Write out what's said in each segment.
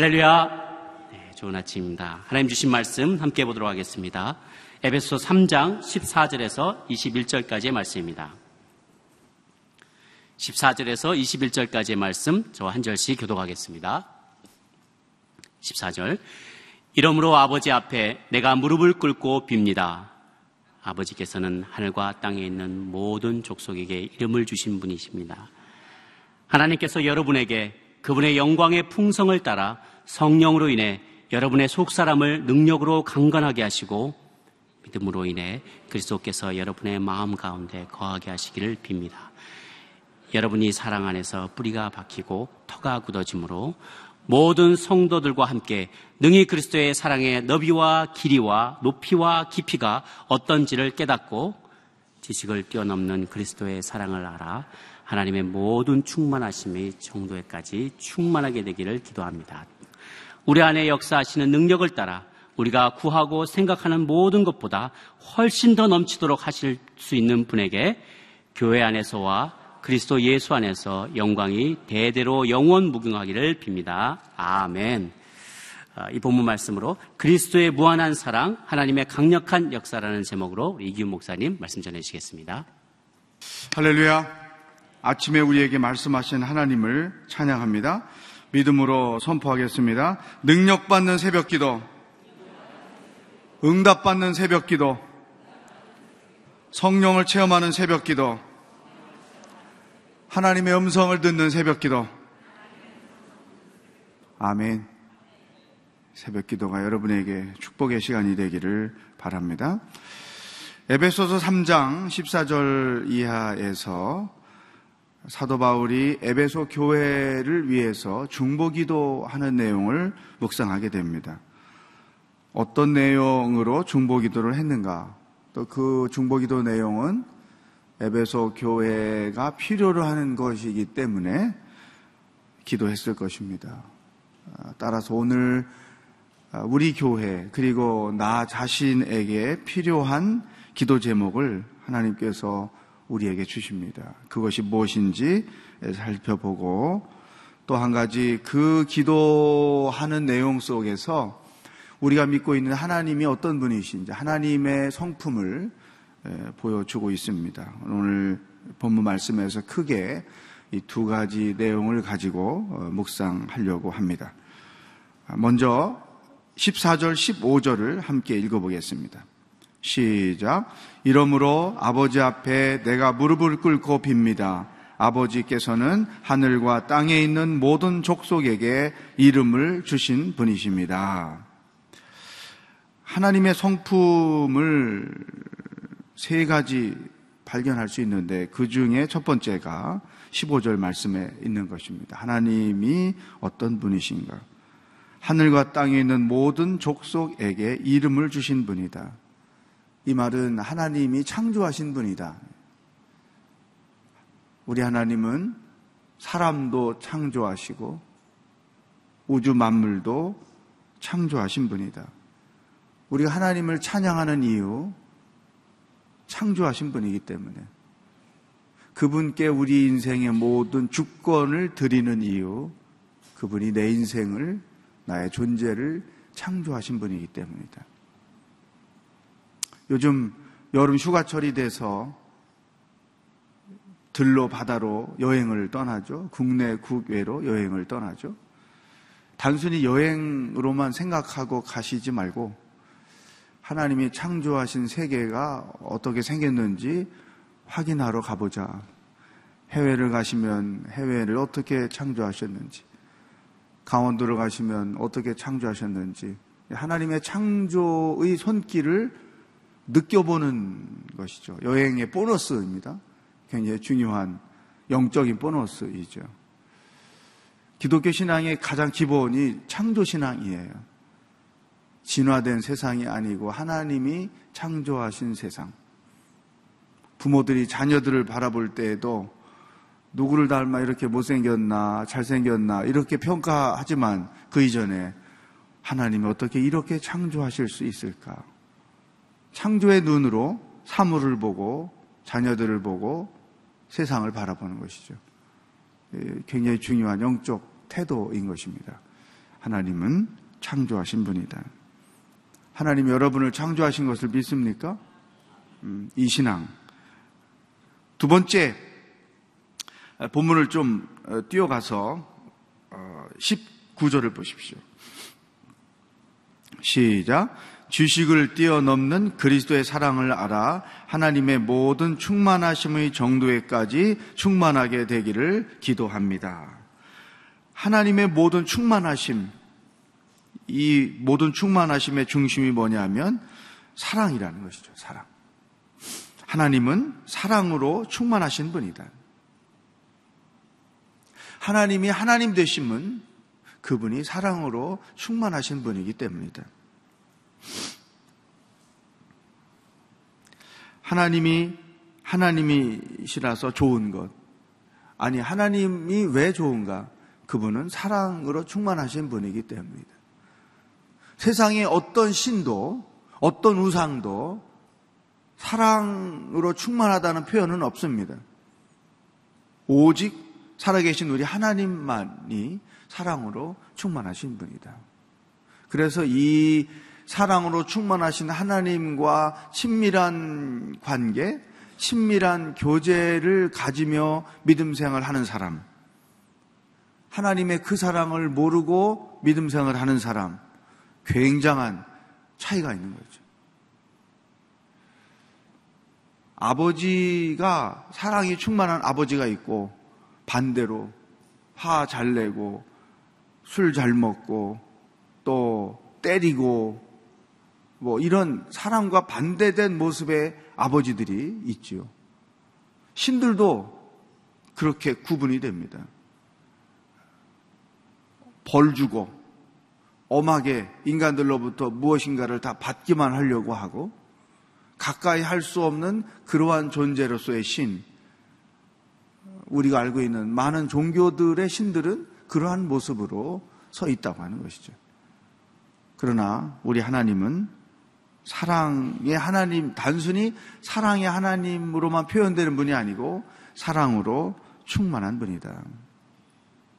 할렐루야. 네, 좋은 아침입니다. 하나님 주신 말씀 함께 보도록 하겠습니다. 에베소 3장 14절에서 21절까지의 말씀입니다. 14절에서 21절까지의 말씀 저와 한 절씩 교독하겠습니다. 14절 이러므로 아버지 앞에 내가 무릎을 꿇고 빕니다. 아버지께서는 하늘과 땅에 있는 모든 족속에게 이름을 주신 분이십니다. 하나님께서 여러분에게 그분의 영광의 풍성을 따라 성령으로 인해 여러분의 속사람을 능력으로 강건하게 하시고 믿음으로 인해 그리스도께서 여러분의 마음 가운데 거하게 하시기를 빕니다. 여러분이 사랑 안에서 뿌리가 박히고 터가 굳어지므로 모든 성도들과 함께 능히 그리스도의 사랑의 너비와 길이와 높이와 깊이가 어떤지를 깨닫고 지식을 뛰어넘는 그리스도의 사랑을 알아 하나님의 모든 충만하심의 정도에까지 충만하게 되기를 기도합니다. 우리 안에 역사하시는 능력을 따라 우리가 구하고 생각하는 모든 것보다 훨씬 더 넘치도록 하실 수 있는 분에게 교회 안에서와 그리스도 예수 안에서 영광이 대대로 영원 무궁하기를 빕니다. 아멘. 아, 이 본문 말씀으로 그리스도의 무한한 사랑, 하나님의 강력한 역사라는 제목으로 이기훈 목사님 말씀 전해주시겠습니다. 할렐루야. 아침에 우리에게 말씀하신 하나님을 찬양합니다. 믿음으로 선포하겠습니다. 능력받는 새벽 기도, 응답받는 새벽 기도, 성령을 체험하는 새벽 기도, 하나님의 음성을 듣는 새벽 기도. 아멘. 새벽 기도가 여러분에게 축복의 시간이 되기를 바랍니다. 에베소서 3장 14절 이하에서 사도 바울이 에베소 교회를 위해서 중보기도 하는 내용을 묵상하게 됩니다. 어떤 내용으로 중보기도를 했는가? 또 그 중보기도 내용은 에베소 교회가 필요로 하는 것이기 때문에 기도했을 것입니다. 아, 따라서 오늘 아, 우리 교회 그리고 나 자신에게 필요한 기도 제목을 하나님께서 우리에게 주십니다. 그것이 무엇인지 살펴보고 또 한 가지 그 기도하는 내용 속에서 우리가 믿고 있는 하나님이 어떤 분이신지 하나님의 성품을 보여주고 있습니다. 오늘 본문 말씀에서 크게 이 두 가지 내용을 가지고 어, 묵상하려고 합니다. 먼저 14절, 15절을 함께 읽어보겠습니다. 시작. 이러므로 아버지 앞에 내가 무릎을 꿇고 빕니다. 아버지께서는 하늘과 땅에 있는 모든 족속에게 이름을 주신 분이십니다. 하나님의 성품을 세 가지 발견할 수 있는데 그 중에 첫 번째가 15절 말씀에 있는 것입니다. 하나님이 어떤 분이신가? 하늘과 땅에 있는 모든 족속에게 이름을 주신 분이다. 이 말은 하나님이 창조하신 분이다. 우리 하나님은 사람도 창조하시고 우주 만물도 창조하신 분이다. 우리가 하나님을 찬양하는 이유, 창조하신 분이기 때문에 그분께 우리 인생의 모든 주권을 드리는 이유, 그분이 내 인생을, 나의 존재를 창조하신 분이기 때문이다. 요즘 여름 휴가철이 돼서 들로 바다로 여행을 떠나죠. 국내 국외로 여행을 떠나죠. 단순히 여행으로만 생각하고 가시지 말고 하나님이 창조하신 세계가 어떻게 생겼는지 확인하러 가보자. 해외를 가시면 해외를 어떻게 창조하셨는지, 강원도를 가시면 어떻게 창조하셨는지, 하나님의 창조의 손길을 느껴보는 것이죠. 여행의 보너스입니다. 굉장히 중요한 영적인 보너스이죠. 기독교 신앙의 가장 기본이 창조 신앙이에요. 진화된 세상이 아니고 하나님이 창조하신 세상. 부모들이 자녀들을 바라볼 때에도 누구를 닮아 이렇게 못생겼나, 잘생겼나, 이렇게 평가하지만 그 이전에 하나님이 어떻게 이렇게 창조하실 수 있을까? 창조의 눈으로 사물을 보고 자녀들을 보고 세상을 바라보는 것이죠. 예, 굉장히 중요한 영적 태도인 것입니다. 하나님은 창조하신 분이다. 하나님 여러분을 창조하신 것을 믿습니까? 음, 이 신앙. 두 번째, 본문을 좀 어, 뛰어가서 19절을 어, 보십시오. 시작. 주식을 뛰어넘는 그리스도의 사랑을 알아 하나님의 모든 충만하심의 정도에까지 충만하게 되기를 기도합니다. 하나님의 모든 충만하심, 이 모든 충만하심의 중심이 뭐냐면 사랑이라는 것이죠. 사랑. 하나님은 사랑으로 충만하신 분이다. 하나님이 하나님 되심은 그분이 사랑으로 충만하신 분이기 때문이다. 하나님이 하나님이시라서 좋은 것. 아니, 하나님이 왜 좋은가? 그분은 사랑으로 충만하신 분이기 때문이다. 세상에 어떤 신도, 어떤 우상도 사랑으로 충만하다는 표현은 없습니다. 오직 살아계신 우리 하나님만이 사랑으로 충만하신 분이다. 그래서 이 사랑으로 충만하신 하나님과 친밀한 관계, 친밀한 교제를 가지며 믿음 생활을 하는 사람, 하나님의 그 사랑을 모르고 믿음 생활을 하는 사람, 굉장한 차이가 있는 거죠. 아버지가 사랑이 충만한 아버지가 있고 반대로 화 잘 내고 술 잘 먹고 또 때리고 뭐 이런 사랑과 반대된 모습의 아버지들이 있지요. 신들도 그렇게 구분이 됩니다. 벌 주고 엄하게 인간들로부터 무엇인가를 다 받기만 하려고 하고 가까이 할 수 없는 그러한 존재로서의 신, 우리가 알고 있는 많은 종교들의 신들은 그러한 모습으로 서 있다고 하는 것이죠. 그러나 우리 하나님은 사랑의 하나님, 단순히 사랑의 하나님으로만 표현되는 분이 아니고 사랑으로 충만한 분이다.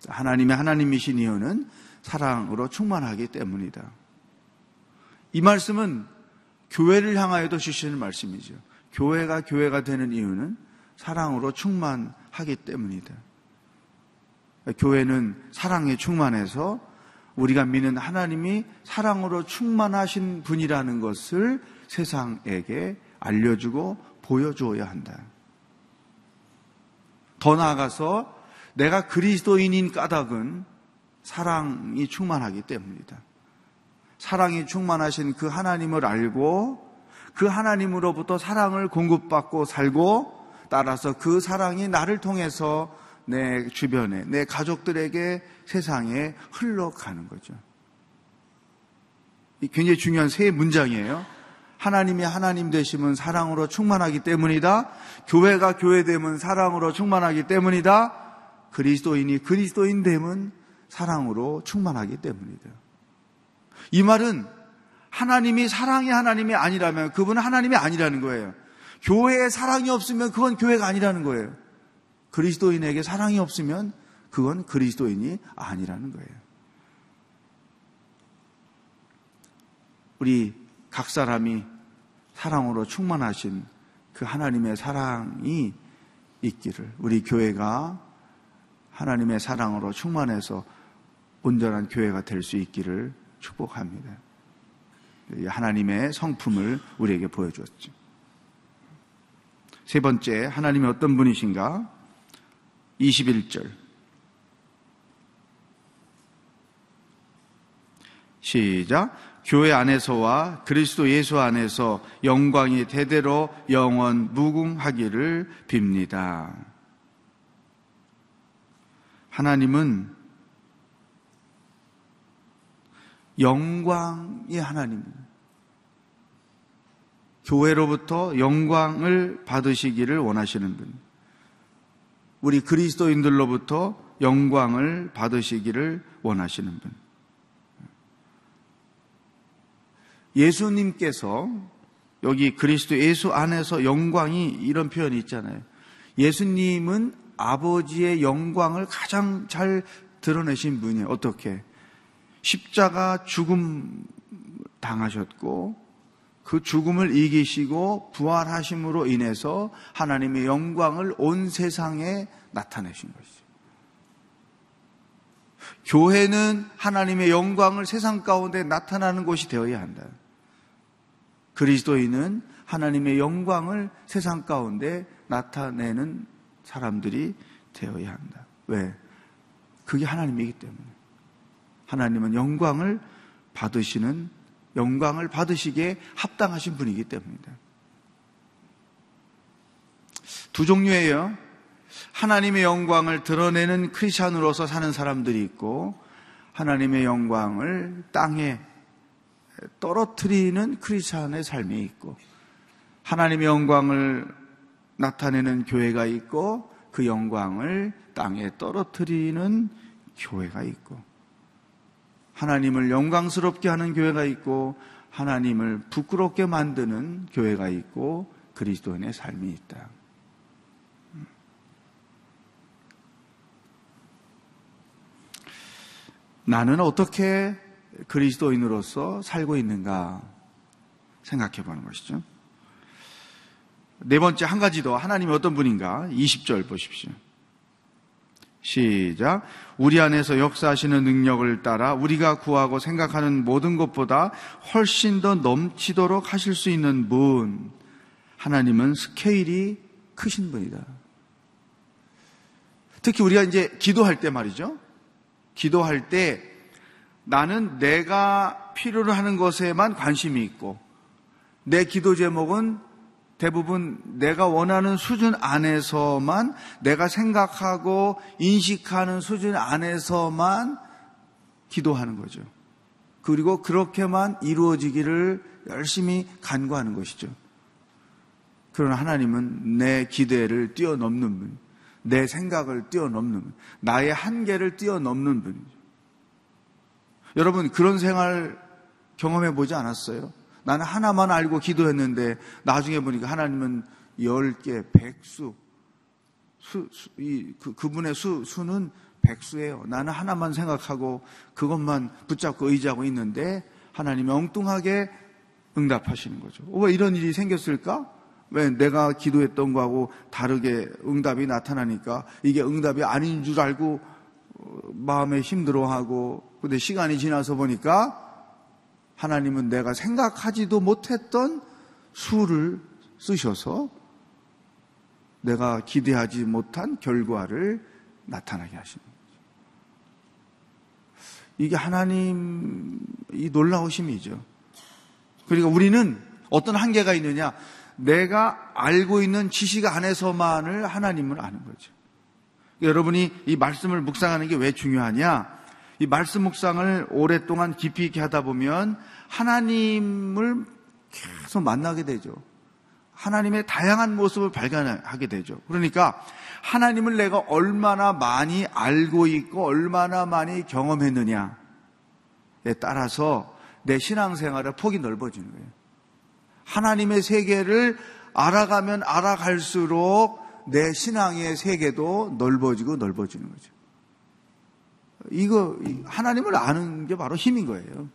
하나님의 하나님이신 이유는 사랑으로 충만하기 때문이다. 이 말씀은 교회를 향하여도 주시는 말씀이죠. 교회가 교회가 되는 이유는 사랑으로 충만하기 때문이다. 교회는 사랑에 충만해서 우리가 믿는 하나님이 사랑으로 충만하신 분이라는 것을 세상에게 알려주고 보여주어야 한다. 더 나아가서 내가 그리스도인인 까닭은 사랑이 충만하기 때문이다. 사랑이 충만하신 그 하나님을 알고 그 하나님으로부터 사랑을 공급받고 살고 따라서 그 사랑이 나를 통해서 내 주변에, 내 가족들에게 세상에 흘러가는 거죠. 굉장히 중요한 세 문장이에요. 하나님이 하나님 되심은 사랑으로 충만하기 때문이다. 교회가 교회됨은 사랑으로 충만하기 때문이다. 그리스도인이 그리스도인 됨은 사랑으로 충만하기 때문이다. 이 말은 하나님이 사랑의 하나님이 아니라면 그분은 하나님이 아니라는 거예요. 교회에 사랑이 없으면 그건 교회가 아니라는 거예요. 그리스도인에게 사랑이 없으면 그건 그리스도인이 아니라는 거예요. 우리 각 사람이 사랑으로 충만하신 그 하나님의 사랑이 있기를 우리 교회가 하나님의 사랑으로 충만해서 온전한 교회가 될 수 있기를 축복합니다. 하나님의 성품을 우리에게 보여주었죠. 세 번째, 하나님이 어떤 분이신가? 21절. 시작. 교회 안에서와 그리스도 예수 안에서 영광이 대대로 영원 무궁하기를 빕니다. 하나님은 영광의 하나님입니다. 교회로부터 영광을 받으시기를 원하시는 분. 우리 그리스도인들로부터 영광을 받으시기를 원하시는 분. 예수님께서 여기 그리스도 예수 안에서 영광이 이런 표현이 있잖아요. 예수님은 아버지의 영광을 가장 잘 드러내신 분이에요. 어떻게? 십자가 죽음 당하셨고 그 죽음을 이기시고 부활하심으로 인해서 하나님의 영광을 온 세상에 나타내신 것이죠. 교회는 하나님의 영광을 세상 가운데 나타나는 곳이 되어야 한다. 그리스도인은 하나님의 영광을 세상 가운데 나타내는 사람들이 되어야 한다. 왜? 그게 하나님이기 때문에. 하나님은 영광을 받으시는, 영광을 받으시기에 합당하신 분이기 때문이다. 두 종류예요. 하나님의 영광을 드러내는 크리스천으로서 사는 사람들이 있고, 하나님의 영광을 땅에 떨어뜨리는 크리스천의 삶이 있고, 하나님의 영광을 나타내는 교회가 있고, 그 영광을 땅에 떨어뜨리는 교회가 있고, 하나님을 영광스럽게 하는 교회가 있고, 하나님을 부끄럽게 만드는 교회가 있고, 그리스도인의 삶이 있다. 나는 어떻게 그리스도인으로서 살고 있는가 생각해 보는 것이죠. 네 번째 한 가지 더 하나님이 어떤 분인가 20절 보십시오. 시작. 우리 안에서 역사하시는 능력을 따라 우리가 구하고 생각하는 모든 것보다 훨씬 더 넘치도록 하실 수 있는 분. 하나님은 스케일이 크신 분이다. 특히 우리가 이제 기도할 때 말이죠. 기도할 때 나는 내가 필요로 하는 것에만 관심이 있고 내 기도 제목은 대부분 내가 원하는 수준 안에서만 내가 생각하고 인식하는 수준 안에서만 기도하는 거죠. 그리고 그렇게만 이루어지기를 열심히 간구하는 것이죠. 그러나 하나님은 내 기대를 뛰어넘는 분, 내 생각을 뛰어넘는 분, 나의 한계를 뛰어넘는 분이죠. 여러분 그런 생활 경험해 보지 않았어요? 나는 하나만 알고 기도했는데 나중에 보니까 하나님은 열 개, 백수, 수, 수 이, 그, 그분의 수, 수는 백수예요. 나는 하나만 생각하고 그것만 붙잡고 의지하고 있는데 하나님이 엉뚱하게 응답하시는 거죠. 왜 이런 일이 생겼을까? 왜 내가 기도했던 거하고 다르게 응답이 나타나니까 이게 응답이 아닌 줄 알고 어, 마음에 힘들어하고 근데 시간이 지나서 보니까 하나님은 내가 생각하지도 못했던 수를 쓰셔서 내가 기대하지 못한 결과를 나타나게 거죠. 이게 하나님 이 놀라우심이죠. 그러니까 우리는 어떤 한계가 있느냐? 내가 알고 있는 지식 안에서만을 하나님을 아는 거죠. 여러분이 이 말씀을 묵상하는 게 왜 중요하냐? 이 말씀 묵상을 오랫동안 깊이 있게 하다 보면 하나님을 계속 만나게 되죠. 하나님의 다양한 모습을 발견하게 되죠. 그러니까 하나님을 내가 얼마나 많이 알고 있고 얼마나 많이 경험했느냐에 따라서 내 신앙생활의 폭이 넓어지는 거예요. 하나님의 세계를 알아가면 알아갈수록 내 신앙의 세계도 넓어지고 넓어지는 거죠. 이거 하나님을 아는 게 바로 힘인 거예요.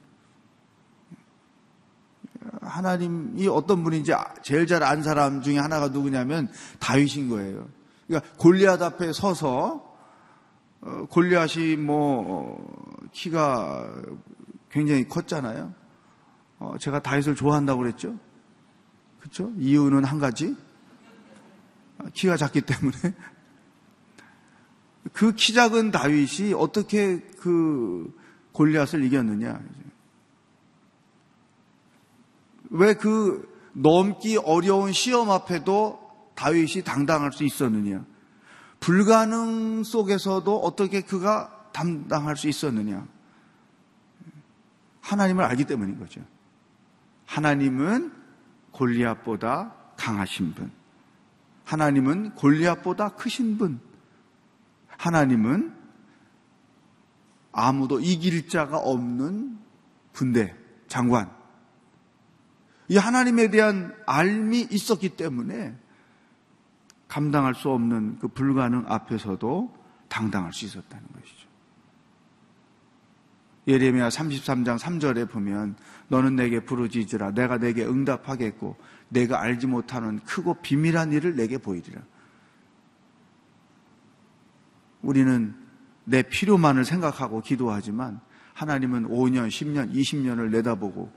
하나님이 어떤 분인지 제일 잘 안 사람 중에 하나가 누구냐면 다윗인 거예요. 그러니까 골리앗 앞에 서서 어, 골리앗이 뭐 어, 키가 굉장히 컸잖아요. 어, 제가 다윗을 좋아한다고 그랬죠. 그렇죠? 이유는 한 가지. 키가 작기 때문에 그 키 작은 다윗이 어떻게 그 골리앗을 이겼느냐? 왜 그 넘기 어려운 시험 앞에도 다윗이 당당할 수 있었느냐? 불가능 속에서도 어떻게 그가 담당할 수 있었느냐? 하나님을 알기 때문인 거죠. 하나님은 골리앗보다 강하신 분. 하나님은 골리앗보다 크신 분. 하나님은 아무도 이길 자가 없는 군대, 장관. 이 하나님에 대한 알미 있었기 때문에 감당할 수 없는 그 불가능 앞에서도 당당할 수 있었다는 것이죠. 예레미야 33장 3절에 보면 너는 내게 부르짖으라 내가 내게 응답하겠고 내가 알지 못하는 크고 비밀한 일을 내게 보이리라. 우리는 내 필요만을 생각하고 기도하지만 하나님은 5년, 10년, 20년을 내다보고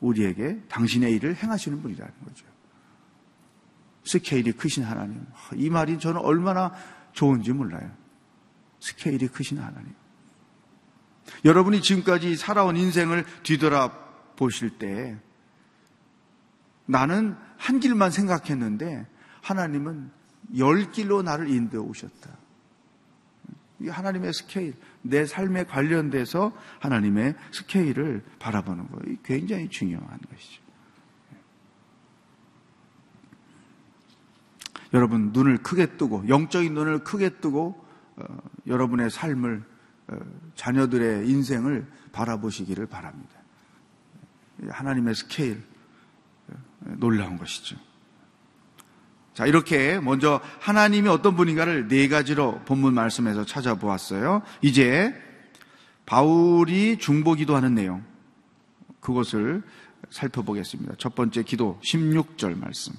우리에게 당신의 일을 행하시는 분이라는 거죠. 스케일이 크신 하나님. 이 말이 저는 얼마나 좋은지 몰라요. 스케일이 크신 하나님. 여러분이 지금까지 살아온 인생을 뒤돌아 보실 때 나는 한 길만 생각했는데 하나님은 열 길로 나를 인도해 오셨다. 이 하나님의 스케일, 내 삶에 관련돼서 하나님의 스케일을 바라보는 거 굉장히 중요한 것이죠. 여러분 눈을 크게 뜨고 영적인 눈을 크게 뜨고 어, 여러분의 삶을 어, 자녀들의 인생을 바라보시기를 바랍니다. 하나님의 스케일 어, 놀라운 것이죠. 자, 이렇게 먼저 하나님이 어떤 분인가를 네 가지로 본문 말씀에서 찾아보았어요. 이제 바울이 중보기도 하는 내용, 그것을 살펴보겠습니다. 첫 번째 기도 16절 말씀.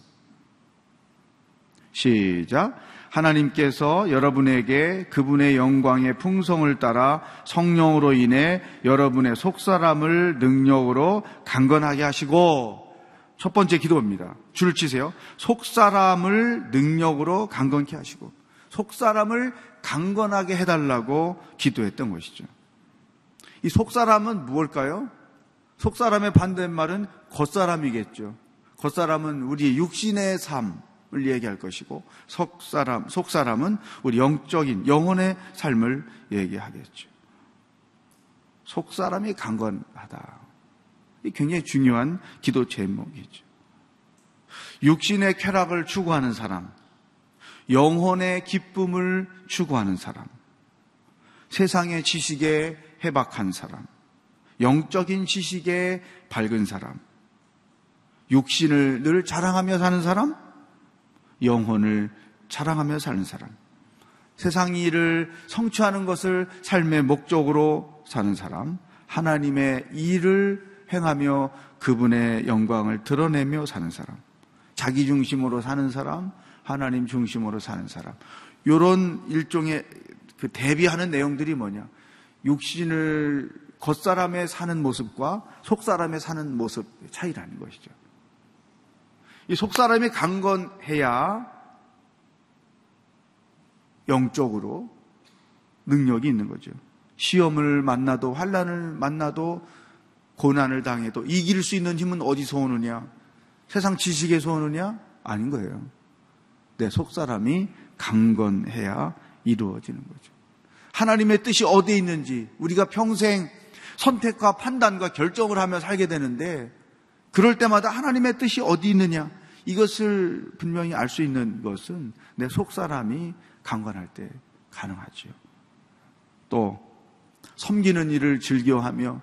시작. 하나님께서 여러분에게 그분의 영광의 풍성을 따라 성령으로 인해 여러분의 속사람을 능력으로 강건하게 하시고 첫 번째 기도입니다. 줄 치세요. 속사람을 능력으로 강건케 하시고 속사람을 강건하게 해달라고 기도했던 것이죠. 이 속사람은 무엇일까요? 속사람의 반대말은 겉사람이겠죠. 겉사람은 우리 육신의 삶을 얘기할 것이고 속사람, 속사람은 우리 영적인 영혼의 삶을 얘기하겠죠. 속사람이 강건하다. 굉장히 중요한 기도 제목이죠. 육신의 쾌락을 추구하는 사람, 영혼의 기쁨을 추구하는 사람, 세상의 지식에 해박한 사람, 영적인 지식에 밝은 사람, 육신을 늘 자랑하며 사는 사람, 영혼을 자랑하며 사는 사람, 세상 일을 성취하는 것을 삶의 목적으로 사는 사람, 하나님의 일을 행하며 그분의 영광을 드러내며 사는 사람. 자기 중심으로 사는 사람, 하나님 중심으로 사는 사람. 요런 일종의 그 대비하는 내용들이 뭐냐? 육신을 겉사람에 사는 모습과 속사람에 사는 모습 차이라는 것이죠. 이 속사람이 강건해야 영적으로 능력이 있는 거죠. 시험을 만나도 환란을 만나도 고난을 당해도 이길 수 있는 힘은 어디서 오느냐? 세상 지식에서 오느냐? 아닌 거예요. 내 속사람이 강건해야 이루어지는 거죠. 하나님의 뜻이 어디에 있는지 우리가 평생 선택과 판단과 결정을 하며 살게 되는데 그럴 때마다 하나님의 뜻이 어디 있느냐? 이것을 분명히 알 수 있는 것은 내 속사람이 강건할 때 가능하죠. 또 섬기는 일을 즐겨하며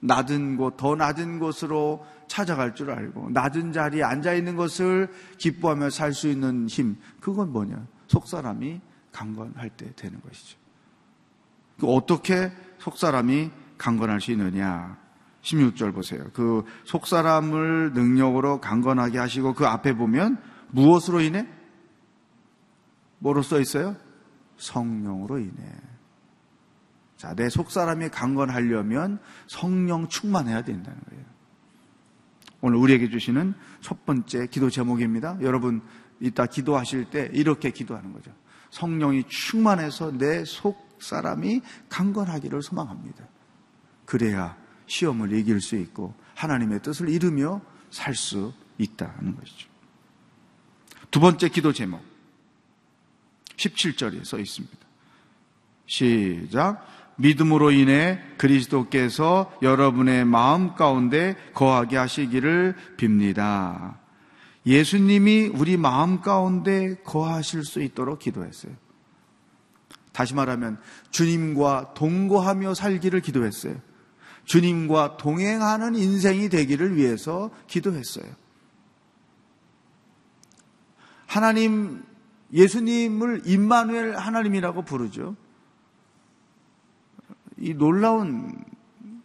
낮은 곳, 더 낮은 곳으로 찾아갈 줄 알고, 낮은 자리에 앉아 있는 것을 기뻐하며 살 수 있는 힘, 그건 뭐냐? 속사람이 강건할 때 되는 것이죠. 그 어떻게 속사람이 강건할 수 있느냐? 16절 보세요. 그 속사람을 능력으로 강건하게 하시고 그 앞에 보면 무엇으로 인해? 뭐로 써 있어요? 성령으로 인해. 자, 내 속사람이 강건하려면 성령 충만해야 된다는 거예요. 오늘 우리에게 주시는 첫 번째 기도 제목입니다. 여러분, 이따 기도하실 때 이렇게 기도하는 거죠. 성령이 충만해서 내 속사람이 강건하기를 소망합니다. 그래야 시험을 이길 수 있고 하나님의 뜻을 이루며 살 수 있다는 것이죠. 두 번째 기도 제목. 17절에 써 있습니다. 시작. 믿음으로 인해 그리스도께서 여러분의 마음 가운데 거하게 하시기를 빕니다. 예수님이 우리 마음 가운데 거하실 수 있도록 기도했어요. 다시 말하면 주님과 동거하며 살기를 기도했어요. 주님과 동행하는 인생이 되기를 위해서 기도했어요. 하나님, 예수님을 임마누엘 하나님이라고 부르죠. 이 놀라운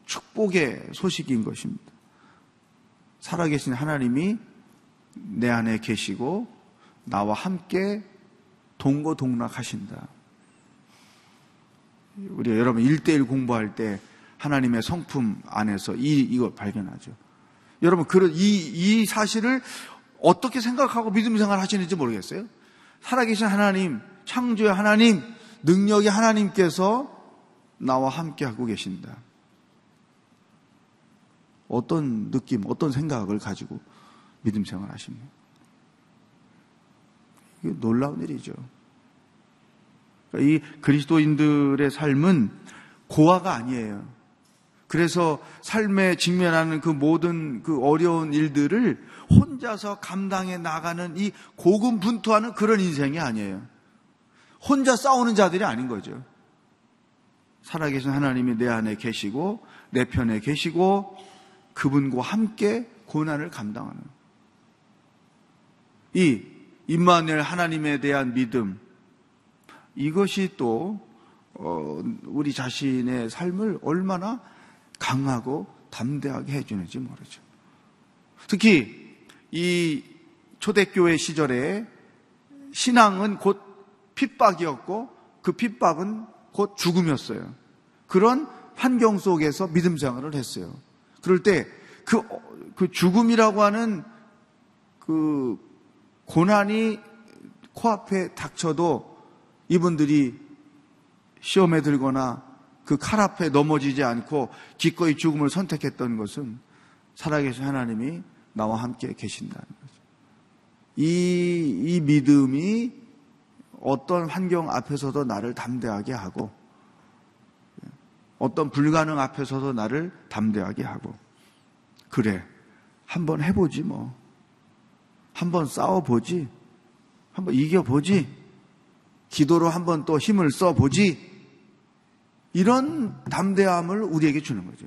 축복의 소식인 것입니다. 살아계신 하나님이 내 안에 계시고 나와 함께 동거동락하신다. 우리가 여러분 1대1 공부할 때 하나님의 성품 안에서 이, 이거 발견하죠. 여러분, 그런, 이, 이 사실을 어떻게 생각하고 믿음 생활 하시는지 모르겠어요. 살아계신 하나님, 창조의 하나님, 능력의 하나님께서 나와 함께 하고 계신다. 어떤 느낌, 어떤 생각을 가지고 믿음 생활 하십니까? 이게 놀라운 일이죠. 이 그리스도인들의 삶은 고아가 아니에요. 그래서 삶에 직면하는 그 모든 그 어려운 일들을 혼자서 감당해 나가는 이 고군분투하는 그런 인생이 아니에요. 혼자 싸우는 자들이 아닌 거죠. 살아계신 하나님이 내 안에 계시고 내 편에 계시고 그분과 함께 고난을 감당하는 이 임마누엘 하나님에 대한 믿음 이것이 또 어, 우리 자신의 삶을 얼마나 강하고 담대하게 해주는지 모르죠. 특히 이 초대교회 시절에 신앙은 곧 핍박이었고 그 핍박은 곧 죽음이었어요. 그런 환경 속에서 믿음 생활을 했어요. 그럴 때 그, 그 죽음이라고 하는 그 고난이 코앞에 닥쳐도 이분들이 시험에 들거나 그 칼 앞에 넘어지지 않고 기꺼이 죽음을 선택했던 것은 살아계신 하나님이 나와 함께 계신다는 거죠. 이, 이 믿음이 어떤 환경 앞에서도 나를 담대하게 하고 어떤 불가능 앞에서도 나를 담대하게 하고 그래 한번 해보지 뭐 한번 싸워보지 한번 이겨보지 기도로 한번 또 힘을 써보지 이런 담대함을 우리에게 주는 거죠.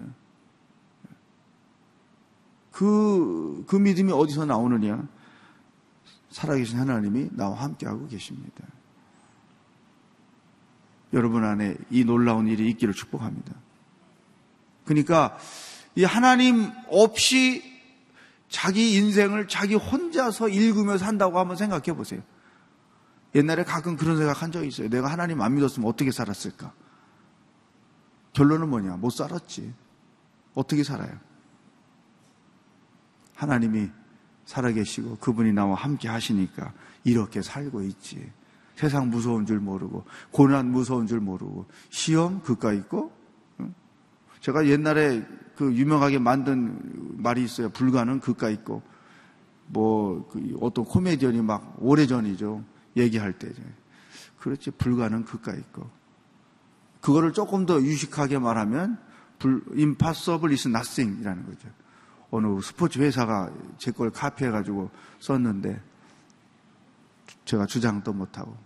그, 그 믿음이 어디서 나오느냐? 살아계신 하나님이 나와 함께하고 계십니다. 여러분 안에 이 놀라운 일이 있기를 축복합니다. 그러니까 이 하나님 없이 자기 인생을 자기 혼자서 읽으며 산다고 한번 생각해 보세요. 옛날에 가끔 그런 생각 한 적이 있어요. 내가 하나님 안 믿었으면 어떻게 살았을까? 결론은 뭐냐? 못 살았지. 어떻게 살아요? 하나님이 살아계시고 그분이 나와 함께 하시니까 이렇게 살고 있지. 세상 무서운 줄 모르고 고난 무서운 줄 모르고 시험 그까 있고 제가 옛날에 그 유명하게 만든 말이 있어요. 불가능 그까 있고 뭐그 어떤 코미디언이 막 오래전이죠. 얘기할 때 그렇지 불가능 그까 있고 그거를 조금 더 유식하게 말하면 불, impossible is nothing이라는 거죠. 어느 스포츠 회사가 제 걸 카피해가지고 썼는데 제가 주장도 못하고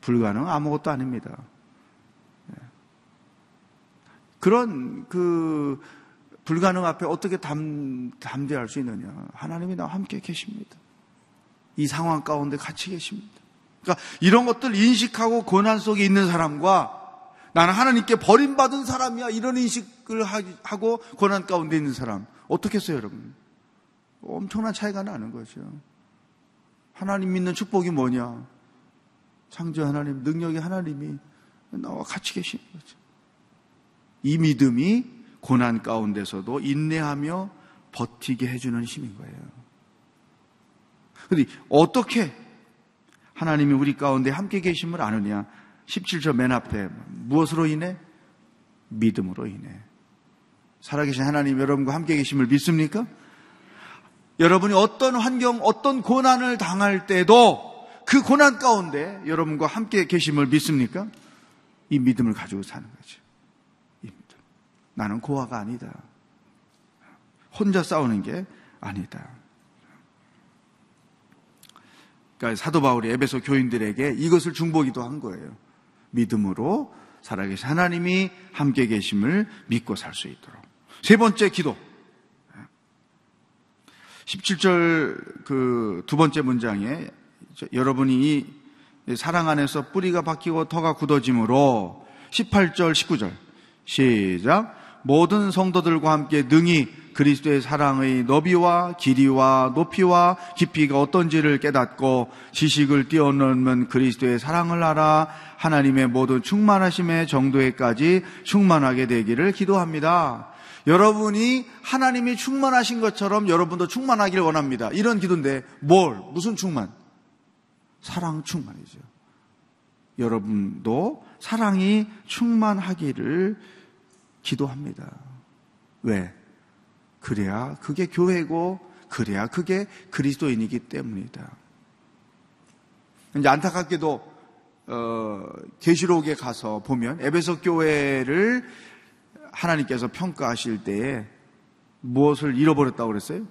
불가능 아무것도 아닙니다. 그런 그 불가능 앞에 어떻게 담, 담대할 수 있느냐? 하나님이 나와 함께 계십니다. 이 상황 가운데 같이 계십니다. 그러니까 이런 것들 인식하고 고난 속에 있는 사람과 나는 하나님께 버림받은 사람이야 이런 인식을 하고 고난 가운데 있는 사람 어떻게 했어요 여러분? 엄청난 차이가 나는 거죠. 하나님 믿는 축복이 뭐냐? 창조 하나님, 능력의 하나님이 나와 같이 계시는 거죠. 이 믿음이 고난 가운데서도 인내하며 버티게 해주는 힘인 거예요. 근데 어떻게 하나님이 우리 가운데 함께 계심을 아느냐? 17절 맨 앞에 무엇으로 인해? 믿음으로 인해. 살아계신 하나님 여러분과 함께 계심을 믿습니까? 여러분이 어떤 환경, 어떤 고난을 당할 때도 그 고난 가운데 여러분과 함께 계심을 믿습니까? 이 믿음을 가지고 사는 거죠. 이 믿음. 나는 고아가 아니다. 혼자 싸우는 게 아니다. 그러니까 사도 바울이 에베소 교인들에게 이것을 중보기도 한 거예요. 믿음으로 살아계신 하나님이 함께 계심을 믿고 살 수 있도록. 세 번째 기도. 17절 그 두 번째 문장에 여러분이 이 사랑 안에서 뿌리가 바뀌고 터가 굳어짐으로 18절, 19절. 시작. 모든 성도들과 함께 능히 그리스도의 사랑의 너비와 길이와 높이와 깊이가 어떤지를 깨닫고 지식을 뛰어넘는 그리스도의 사랑을 알아 하나님의 모든 충만하심의 정도에까지 충만하게 되기를 기도합니다. 여러분이 하나님이 충만하신 것처럼 여러분도 충만하기를 원합니다. 이런 기도인데 뭘? 무슨 충만? 사랑 충만이죠. 여러분도 사랑이 충만하기를 기도합니다. 왜? 그래야 그게 교회고 그래야 그게 그리스도인이기 때문이다. 이제 안타깝게도 어, 계시록에 가서 보면 에베소 교회를 하나님께서 평가하실 때에 무엇을 잃어버렸다고 그랬어요?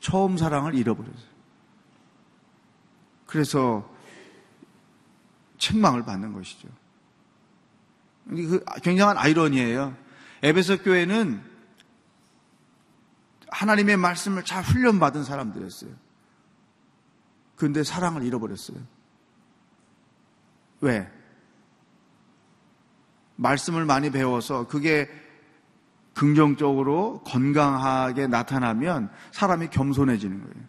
처음 사랑을 잃어버렸어요. 그래서 책망을 받는 것이죠. 그 굉장한 아이러니예요. 에베소 교회는 하나님의 말씀을 잘 훈련받은 사람들이었어요. 그런데 사랑을 잃어버렸어요. 왜? 말씀을 많이 배워서 그게 긍정적으로 건강하게 나타나면 사람이 겸손해지는 거예요.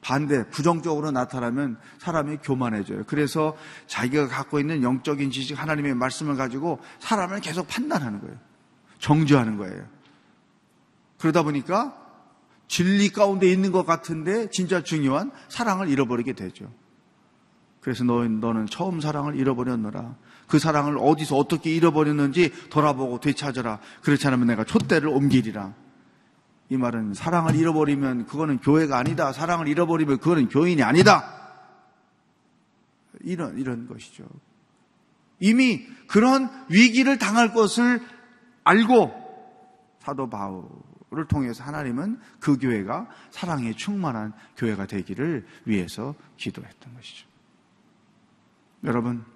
반대, 부정적으로 나타나면 사람이 교만해져요. 그래서 자기가 갖고 있는 영적인 지식, 하나님의 말씀을 가지고 사람을 계속 판단하는 거예요. 정죄하는 거예요. 그러다 보니까 진리 가운데 있는 것 같은데 진짜 중요한 사랑을 잃어버리게 되죠. 그래서 너, 너는 처음 사랑을 잃어버렸노라. 그 사랑을 어디서 어떻게 잃어버렸는지 돌아보고 되찾아라. 그렇지 않으면 내가 촛대를 옮기리라. 이 말은 사랑을 잃어버리면 그거는 교회가 아니다. 사랑을 잃어버리면 그거는 교인이 아니다. 이런, 이런 것이죠. 이미 그런 위기를 당할 것을 알고 사도 바울을 통해서 하나님은 그 교회가 사랑에 충만한 교회가 되기를 위해서 기도했던 것이죠. 여러분,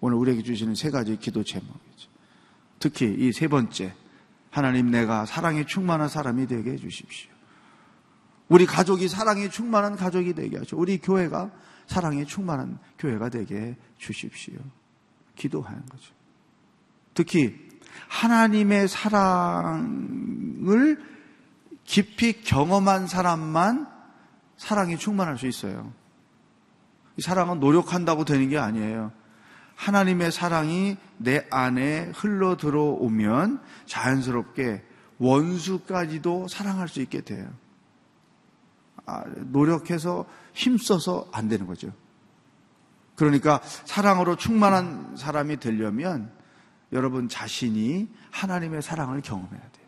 오늘 우리에게 주시는 세 가지 기도 제목이죠. 특히 이 세 번째, 하나님 내가 사랑에 충만한 사람이 되게 해주십시오. 우리 가족이 사랑에 충만한 가족이 되게 하죠. 우리 교회가 사랑에 충만한 교회가 되게 해주십시오. 기도하는 거죠. 특히 하나님의 사랑을 깊이 경험한 사람만 사랑이 충만할 수 있어요. 이 사랑은 노력한다고 되는 게 아니에요. 하나님의 사랑이 내 안에 흘러 들어오면 자연스럽게 원수까지도 사랑할 수 있게 돼요. 아, 노력해서 힘써서 안 되는 거죠. 그러니까 사랑으로 충만한 사람이 되려면 여러분 자신이 하나님의 사랑을 경험해야 돼요.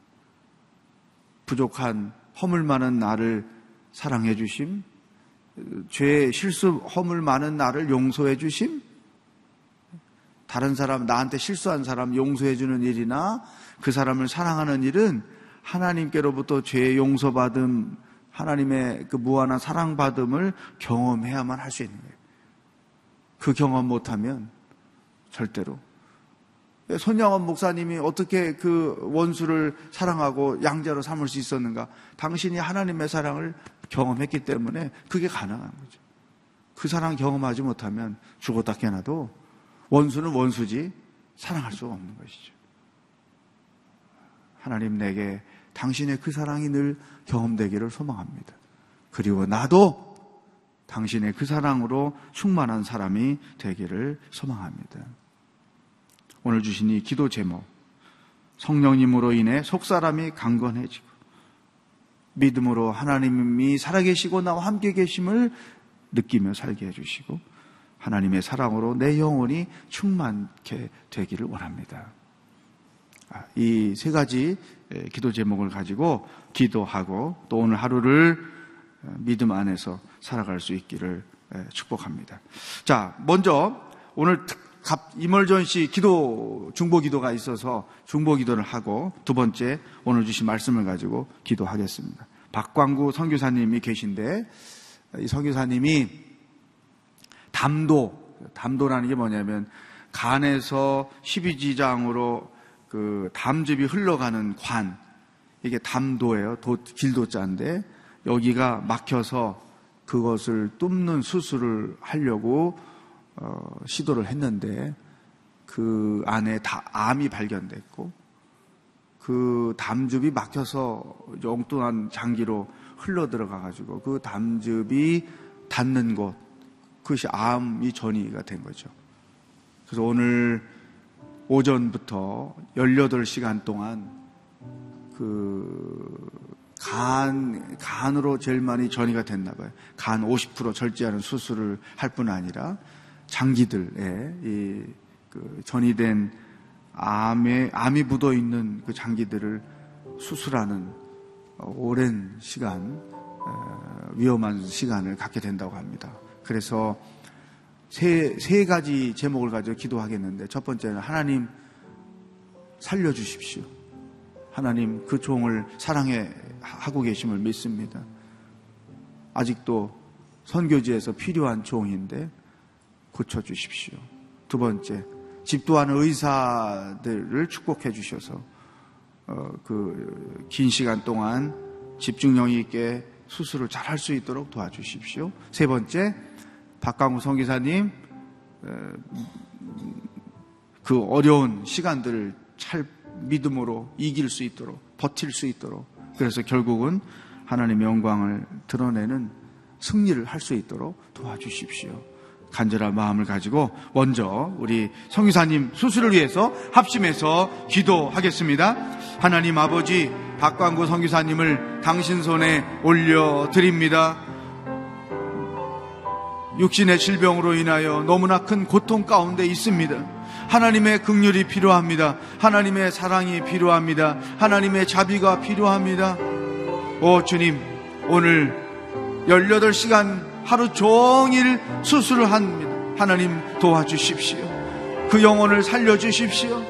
부족한 허물 많은 나를 사랑해 주심, 죄 실수 허물 많은 나를 용서해 주심, 다른 사람, 나한테 실수한 사람 용서해 주는 일이나 그 사람을 사랑하는 일은 하나님께로부터 죄 용서받음, 하나님의 그 무한한 사랑받음을 경험해야만 할 수 있는 거예요. 그 경험 못하면 절대로. 손양원 목사님이 어떻게 그 원수를 사랑하고 양자로 삼을 수 있었는가? 당신이 하나님의 사랑을 경험했기 때문에 그게 가능한 거죠. 그 사랑 경험하지 못하면 죽었다 깨나도 원수는 원수지 사랑할 수가 없는 것이죠. 하나님 내게 당신의 그 사랑이 늘 경험되기를 소망합니다. 그리고 나도 당신의 그 사랑으로 충만한 사람이 되기를 소망합니다. 오늘 주신 이 기도 제목, 성령님으로 인해 속사람이 강건해지고, 믿음으로 하나님이 살아계시고 나와 함께 계심을 느끼며 살게 해주시고, 하나님의 사랑으로 내 영혼이 충만케 되기를 원합니다. 아, 이세 가지 기도 제목을 가지고 기도하고 또 오늘 하루를 믿음 안에서 살아갈 수 있기를 축복합니다. 자, 먼저 오늘 갑 이멀전 씨 기도 중보 기도가 있어서 중보 기도를 하고 두 번째 오늘 주신 말씀을 가지고 기도하겠습니다. 박광구 선교사님이 계신데 이 선교사님이 담도, 담도라는 게 뭐냐면 간에서 12지장으로 그 담즙이 흘러가는 관, 이게 담도예요. 도, 길도자인데 여기가 막혀서 그것을 뚫는 수술을 하려고 어, 시도를 했는데 그 안에 다 암이 발견됐고 그 담즙이 막혀서 엉뚱한 장기로 흘러 들어가 가지고 그 담즙이 닿는 곳 그것이 암이 전이가 된 거죠. 그래서 오늘 오전부터 18시간 동안 그 간, 간으로 제일 많이 전이가 됐나 봐요. 간 50% 절제하는 수술을 할 뿐 아니라 장기들에 이 그 전이된 암에 암이 묻어 있는 그 장기들을 수술하는 오랜 시간 어, 위험한 시간을 갖게 된다고 합니다. 그래서 세, 세 가지 제목을 가지고 기도하겠는데 첫 번째는 하나님 살려주십시오. 하나님 그 종을 사랑해 하고 계심을 믿습니다. 아직도 선교지에서 필요한 종인데 고쳐주십시오. 두 번째, 집도하는 의사들을 축복해 주셔서 어, 그긴 시간 동안 집중력 있게 수술을 잘 할 수 있도록 도와주십시오. 세 번째, 박강우 성기사님 그 어려운 시간들을 잘 믿음으로 이길 수 있도록 버틸 수 있도록 그래서 결국은 하나님의 영광을 드러내는 승리를 할 수 있도록 도와주십시오. 간절한 마음을 가지고 먼저 우리 성유사님 수술을 위해서 합심해서 기도하겠습니다. 하나님 아버지 박광구 성유사님을 당신 손에 올려드립니다. 육신의 질병으로 인하여 너무나 큰 고통 가운데 있습니다. 하나님의 극률이 필요합니다. 하나님의 사랑이 필요합니다. 하나님의 자비가 필요합니다. 오 주님, 오늘 18시간 하루 종일 수술을 합니다. 하나님 도와주십시오. 그 영혼을 살려주십시오.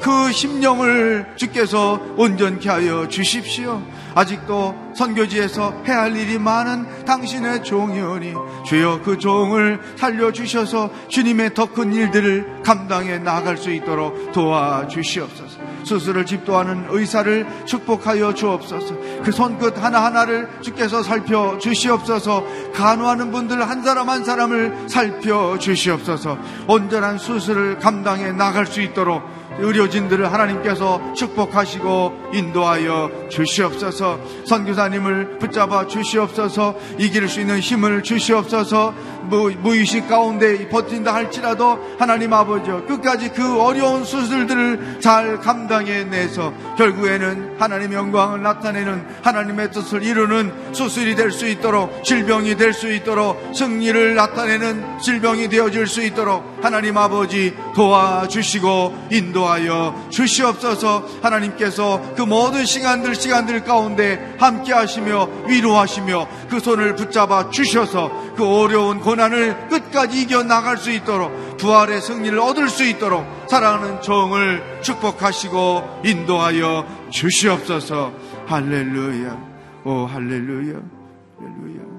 그 심령을 주께서 온전케 하여 주십시오. 아직도 선교지에서 해야 할 일이 많은 당신의 종이오니 주여 그 종을 살려주셔서 주님의 더 큰 일들을 감당해 나갈 수 있도록 도와주시옵소서. 수술을 집도하는 의사를 축복하여 주옵소서. 그 손끝 하나하나를 주께서 살펴 주시옵소서. 간호하는 분들 한 사람 한 사람을 살펴 주시옵소서. 온전한 수술을 감당해 나갈 수 있도록 의료진들을 하나님께서 축복하시고 인도하여 주시옵소서. 선교사님을 붙잡아 주시옵소서. 이길 수 있는 힘을 주시옵소서 무, 무의식 가운데 버틴다 할지라도 하나님 아버지 끝까지 그 어려운 수술들을 잘 감당해내서 결국에는 하나님의 영광을 나타내는 하나님의 뜻을 이루는 수술이 될 수 있도록 질병이 될 수 있도록 승리를 나타내는 질병이 되어질 수 있도록 하나님 아버지 도와주시고 인도하여 주시옵소서. 하나님께서 그 모든 시간들 시간들 가운데 함께 하시며 위로하시며 그 손을 붙잡아 주셔서 그 어려운 고난을 끝까지 이겨 나갈 수 있도록 부활의 승리를 얻을 수 있도록 사랑하는 정을 축복하시고 인도하여 주시옵소서 할렐루야 오 할렐루야 할렐루야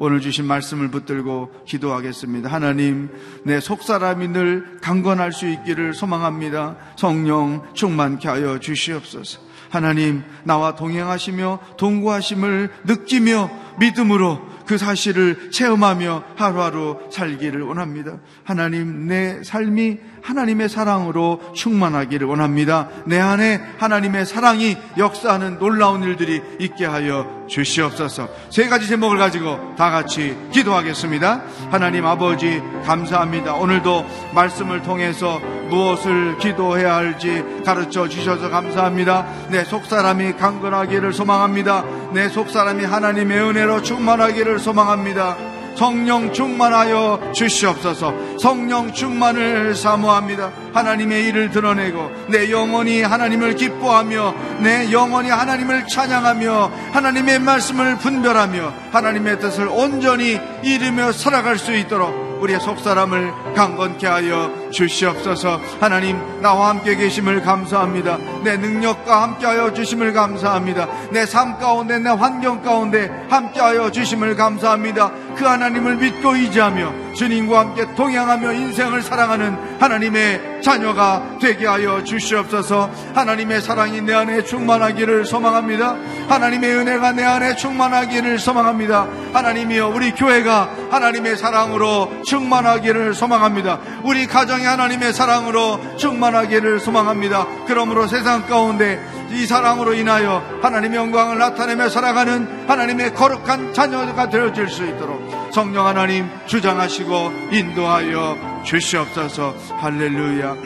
오늘 주신 말씀을 붙들고 기도하겠습니다. 하나님, 내 속사람이 늘 강건할 수 있기를 소망합니다. 성령 충만케 하여 주시옵소서. 하나님, 나와 동행하시며 동거하심을 느끼며 믿음으로 그 사실을 체험하며 하루하루 살기를 원합니다. 하나님, 내 삶이 하나님의 사랑으로 충만하기를 원합니다. 내 안에 하나님의 사랑이 역사하는 놀라운 일들이 있게 하여 주시옵소서. 세 가지 제목을 가지고 다 같이 기도하겠습니다. 하나님 아버지, 감사합니다. 오늘도 말씀을 통해서 무엇을 기도해야 할지 가르쳐 주셔서 감사합니다. 내 속사람이 강건하기를 소망합니다. 내 속사람이 하나님의 은혜로 충만하기를 소망합니다. 성령 충만하여 주시옵소서. 성령 충만을 사모합니다. 하나님의 일을 드러내고 내 영혼이 하나님을 기뻐하며 내 영혼이 하나님을 찬양하며 하나님의 말씀을 분별하며 하나님의 뜻을 온전히 이루며 살아갈 수 있도록 우리의 속사람을 강건케 하여 주시옵소서. 하나님 나와 함께 계심을 감사합니다. 내 능력과 함께 하여 주심을 감사합니다. 내 삶 가운데 내 환경 가운데 함께 하여 주심을 감사합니다. 그 하나님을 믿고 의지하며 주님과 함께 동행하며 인생을 사랑하는 하나님의 자녀가 되게 하여 주시옵소서 하나님의 사랑이 내 안에 충만하기를 소망합니다. 하나님의 은혜가 내 안에 충만하기를 소망합니다. 하나님이여 우리 교회가 하나님의 사랑으로 충만하기를 소망합니다. 우리 가정이 하나님의 사랑으로 충만하기를 소망합니다. 그러므로 세상 가운데 이 사랑으로 인하여 하나님의 영광을 나타내며 살아가는 하나님의 거룩한 자녀가 되어질 수 있도록 성령 하나님 주장하시고 인도하여 주시옵소서. 할렐루야.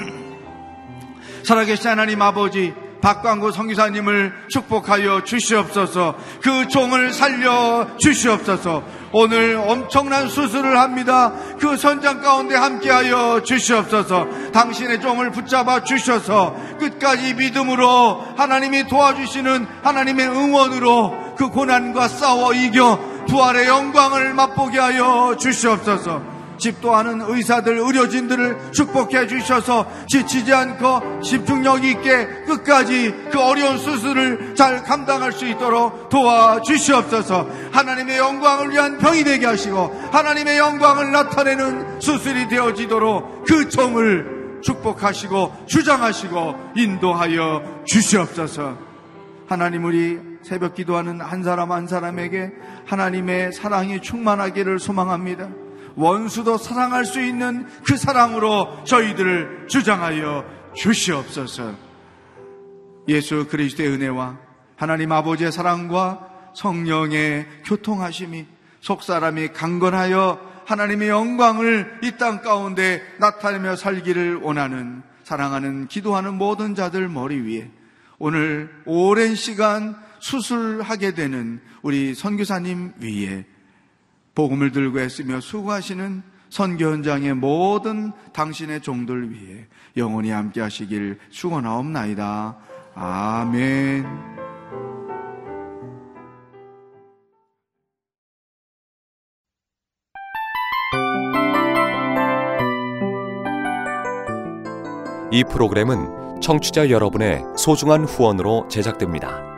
살아계신 하나님 아버지 박광구 성기사님을 축복하여 주시옵소서. 그 종을 살려 주시옵소서. 오늘 엄청난 수술을 합니다. 그 선장 가운데 함께하여 주시옵소서. 당신의 종을 붙잡아 주셔서 끝까지 믿음으로 하나님이 도와주시는 하나님의 응원으로 그 고난과 싸워 이겨 부활의 영광을 맛보게 하여 주시옵소서. 집도하는 의사들, 의료진들을 축복해 주셔서 지치지 않고 집중력 있게 끝까지 그 어려운 수술을 잘 감당할 수 있도록 도와 주시옵소서. 하나님의 영광을 위한 병이 되게 하시고 하나님의 영광을 나타내는 수술이 되어지도록 그 종을 축복하시고 주장하시고 인도하여 주시옵소서. 하나님 우리 새벽 기도하는 한 사람 한 사람에게 하나님의 사랑이 충만하기를 소망합니다. 원수도 사랑할 수 있는 그 사랑으로 저희들을 주장하여 주시옵소서. 예수 그리스도의 은혜와 하나님 아버지의 사랑과 성령의 교통하심이 속사람이 강건하여 하나님의 영광을 이 땅 가운데 나타내며 살기를 원하는 사랑하는 기도하는 모든 자들 머리 위에 오늘 오랜 시간 수술하게 되는 우리 선교사님 위에 복음을 들고 애쓰며 수고하시는 선교 현장의 모든 당신의 종들 위해 영원히 함께 하시길 축원하옵나이다. 아멘. 이 프로그램은 청취자 여러분의 소중한 후원으로 제작됩니다.